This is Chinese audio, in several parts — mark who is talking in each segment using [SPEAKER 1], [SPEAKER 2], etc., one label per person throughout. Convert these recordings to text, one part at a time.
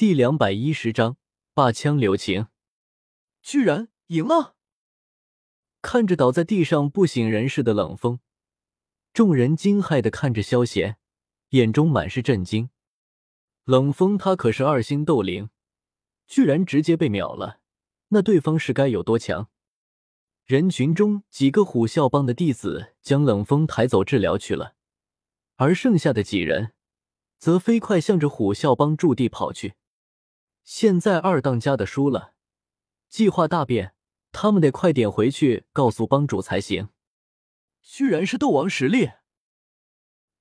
[SPEAKER 1] 第两百一十章霸枪留情，
[SPEAKER 2] 居然赢了！
[SPEAKER 1] 看着倒在地上不省人事的冷风，众人惊骇的看着萧贤，眼中满是震惊。冷风他可是二星斗灵，居然直接被秒了，那对方是该有多强？人群中几个虎啸帮的弟子将冷风抬走治疗去了，而剩下的几人则飞快向着虎啸帮驻地跑去。现在二当家的输了，计划大变，他们得快点回去告诉帮主才行。
[SPEAKER 2] 居然是斗王实力！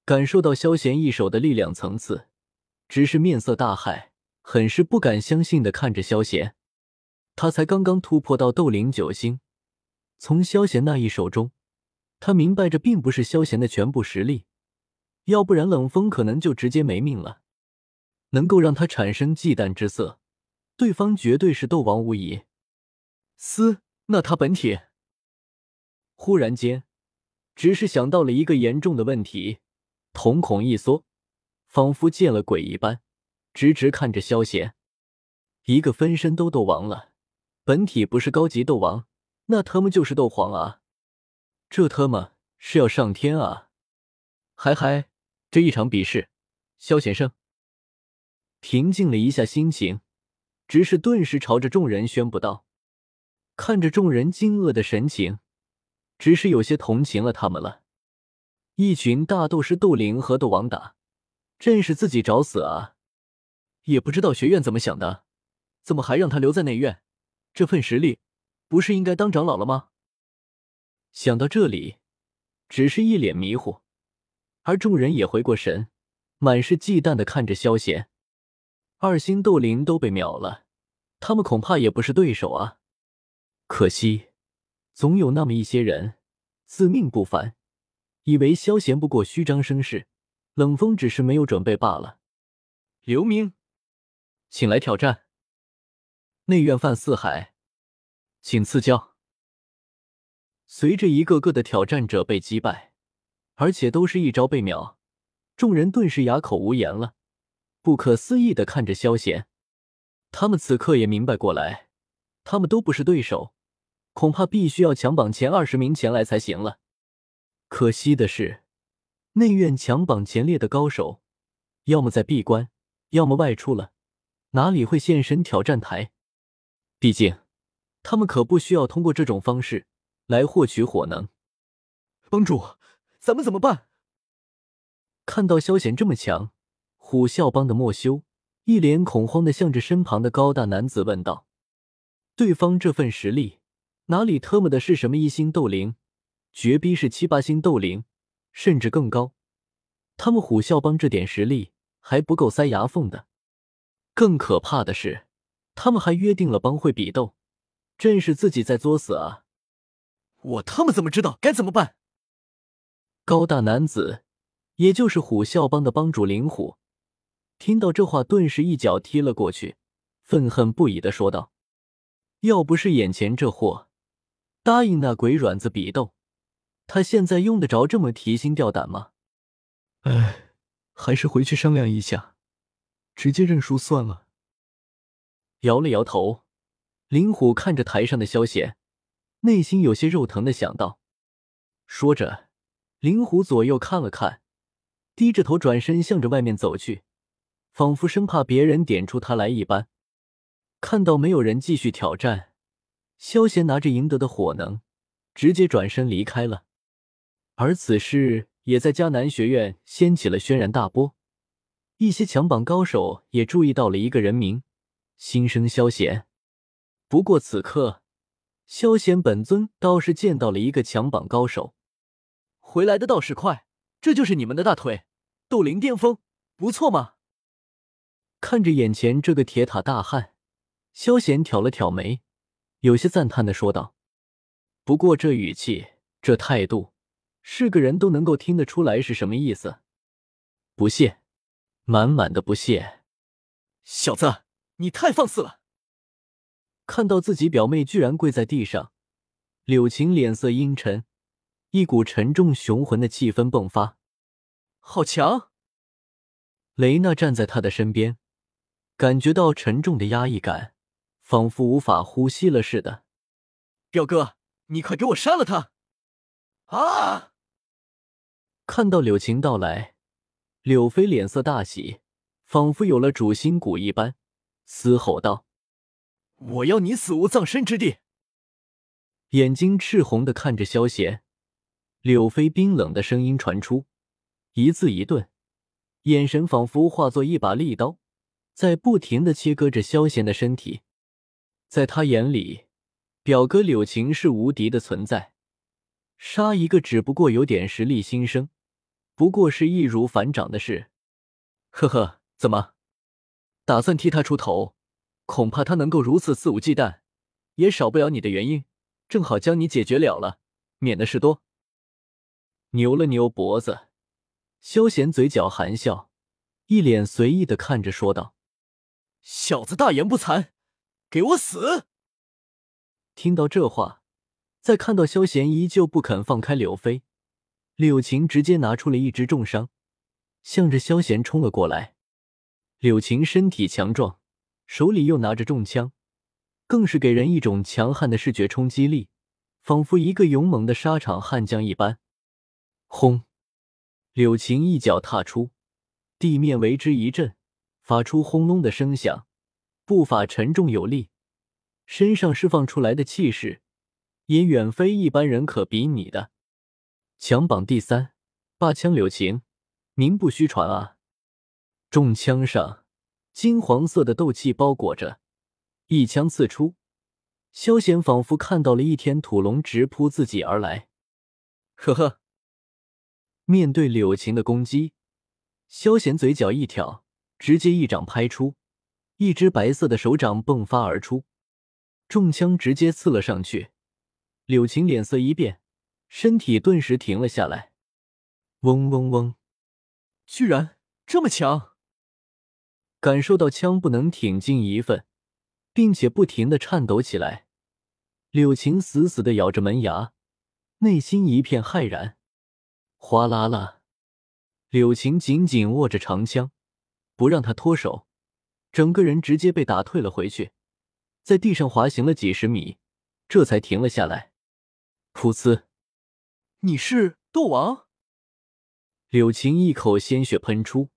[SPEAKER 1] 感受到萧贤一手的力量层次，只是面色大骇，很是不敢相信的看着萧贤。他才刚刚突破到斗灵九星。从萧贤那一手中，他明白这并不是萧贤的全部实力，要不然冷风可能就直接没命了。能够让他产生忌惮之色，对方绝对是斗王无疑。
[SPEAKER 2] 嘶，那他本体……
[SPEAKER 1] 忽然间，只是想到了一个严重的问题，瞳孔一缩，仿佛见了鬼一般，直直看着萧贤。一个分身都斗王了，本体不是高级斗王。那他妈就是斗皇啊！这他妈是要上天啊！嗨嗨，这一场比试，萧贤胜。平静了一下心情，只是顿时朝着众人宣布道：“看着众人惊愕的神情，只是有些同情了他们了。一群大斗师斗灵和斗王打，真是自己找死啊！也不知道学院怎么想的，怎么还让他留在内院？这份实力……”不是应该当长老了吗？想到这里，只是一脸迷糊，而众人也回过神，满是忌惮的看着萧贤。二星斗灵都被秒了，他们恐怕也不是对手啊！可惜，总有那么一些人自命不凡，以为萧贤不过虚张声势，冷风只是没有准备罢了。刘明，请来挑战。内院范四海。请赐教。随着一个个的挑战者被击败，而且都是一招被秒，众人顿时哑口无言了，不可思议的看着萧贤。他们此刻也明白过来，他们都不是对手，恐怕必须要强榜前二十名前来才行了。可惜的是，内院强榜前列的高手，要么在闭关，要么外出了，哪里会现身挑战台？毕竟。他们可不需要通过这种方式来获取火能。
[SPEAKER 2] 帮主，咱们怎么办？
[SPEAKER 1] 看到萧贤这么强，虎啸帮的莫修一脸恐慌的向着身旁的高大男子问道：“对方这份实力，哪里特么的是什么一星斗灵，绝逼是七八星斗灵，甚至更高。他们虎啸帮这点实力还不够塞牙缝的。更可怕的是，他们还约定了帮会比斗。”真是自己在作死啊！
[SPEAKER 2] 我他妈怎么知道该怎么办？
[SPEAKER 1] 高大男子，也就是虎啸帮的帮主灵虎，听到这话，顿时一脚踢了过去，愤恨不已的说道：“要不是眼前这货答应那鬼软子比斗，他现在用得着这么提心吊胆吗？”
[SPEAKER 2] 哎，还是回去商量一下，直接认输算了。
[SPEAKER 1] 摇了摇头。林虎看着台上的萧贤，内心有些肉疼的想到。说着，林虎左右看了看，低着头转身向着外面走去，仿佛生怕别人点出他来一般。看到没有人继续挑战，萧贤拿着赢得的火能，直接转身离开了。而此事也在迦南学院掀起了轩然大波，一些强榜高手也注意到了一个人名，心生萧贤。不过此刻，萧贤本尊倒是见到了一个强榜高手，
[SPEAKER 2] 回来的倒是快，这就是你们的大腿，斗灵巅峰，不错嘛。
[SPEAKER 1] 看着眼前这个铁塔大汉，萧贤挑了挑眉，有些赞叹的说道：“不过这语气，这态度，是个人都能够听得出来是什么意思，不屑，满满的不屑。
[SPEAKER 2] 小子，你太放肆了！”
[SPEAKER 1] 看到自己表妹居然跪在地上，柳晴脸色阴沉，一股沉重雄浑的气氛迸发。
[SPEAKER 2] 好强！
[SPEAKER 1] 雷娜站在他的身边，感觉到沉重的压抑感，仿佛无法呼吸了似的。
[SPEAKER 2] 表哥，你快给我杀了他！啊！
[SPEAKER 1] 看到柳晴到来，柳飞脸色大喜，仿佛有了主心骨一般，嘶吼道：“
[SPEAKER 2] 我要你死无葬身之地！”
[SPEAKER 1] 眼睛赤红的看着萧贤，柳飞冰冷的声音传出，一字一顿，眼神仿佛化作一把利刀，在不停的切割着萧贤的身体。在他眼里，表哥柳晴是无敌的存在，杀一个只不过有点实力新生。不过是易如反掌的事，
[SPEAKER 2] 呵呵，怎么打算替他出头？恐怕他能够如此肆无忌惮，也少不了你的原因。正好将你解决了了，免得事多。
[SPEAKER 1] 扭了扭脖子，萧贤嘴角含笑，一脸随意的看着说道：“
[SPEAKER 2] 小子大言不惭，给我死！”
[SPEAKER 1] 听到这话，再看到萧贤依旧不肯放开柳飞。柳晴直接拿出了一支重伤，向着萧贤冲了过来。柳晴身体强壮，手里又拿着重枪，更是给人一种强悍的视觉冲击力，仿佛一个勇猛的沙场悍将一般。轰！柳晴一脚踏出，地面为之一震，发出轰隆的声响，步伐沉重有力，身上释放出来的气势也远非一般人可比拟的。强榜第三，霸枪柳晴，名不虚传啊！重枪上金黄色的斗气包裹着，一枪刺出，萧贤仿佛看到了一天土龙直扑自己而来。
[SPEAKER 2] 呵呵，
[SPEAKER 1] 面对柳晴的攻击，萧贤嘴角一挑，直接一掌拍出，一只白色的手掌迸发而出，重枪直接刺了上去。柳晴脸色一变。身体顿时停了下来，嗡嗡嗡！
[SPEAKER 2] 居然这么强！
[SPEAKER 1] 感受到枪不能挺进一份，并且不停的颤抖起来，柳晴死死的咬着门牙，内心一片骇然。哗啦啦！柳晴紧紧握着长枪，不让他脱手，整个人直接被打退了回去，在地上滑行了几十米，这才停了下来。噗呲！
[SPEAKER 2] 你是斗王？
[SPEAKER 1] 柳晴一口鲜血喷出，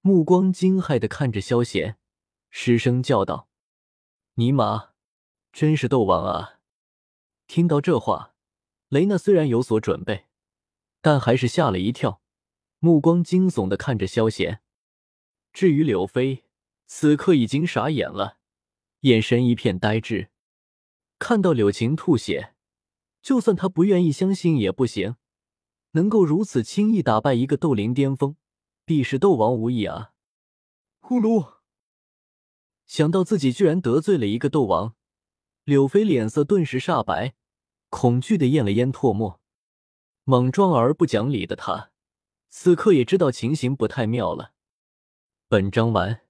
[SPEAKER 1] 目光惊骇的看着萧贤，失声叫道：“尼玛，真是斗王啊！”听到这话，雷娜虽然有所准备，但还是吓了一跳，目光惊悚的看着萧贤。至于柳飞，此刻已经傻眼了，眼神一片呆滞，看到柳晴吐血。就算他不愿意相信也不行，能够如此轻易打败一个斗灵巅峰，必是斗王无疑啊！
[SPEAKER 2] 呼噜，
[SPEAKER 1] 想到自己居然得罪了一个斗王，柳飞脸色顿时煞白，恐惧的咽了咽唾沫。莽撞而不讲理的他，此刻也知道情形不太妙了。本章完。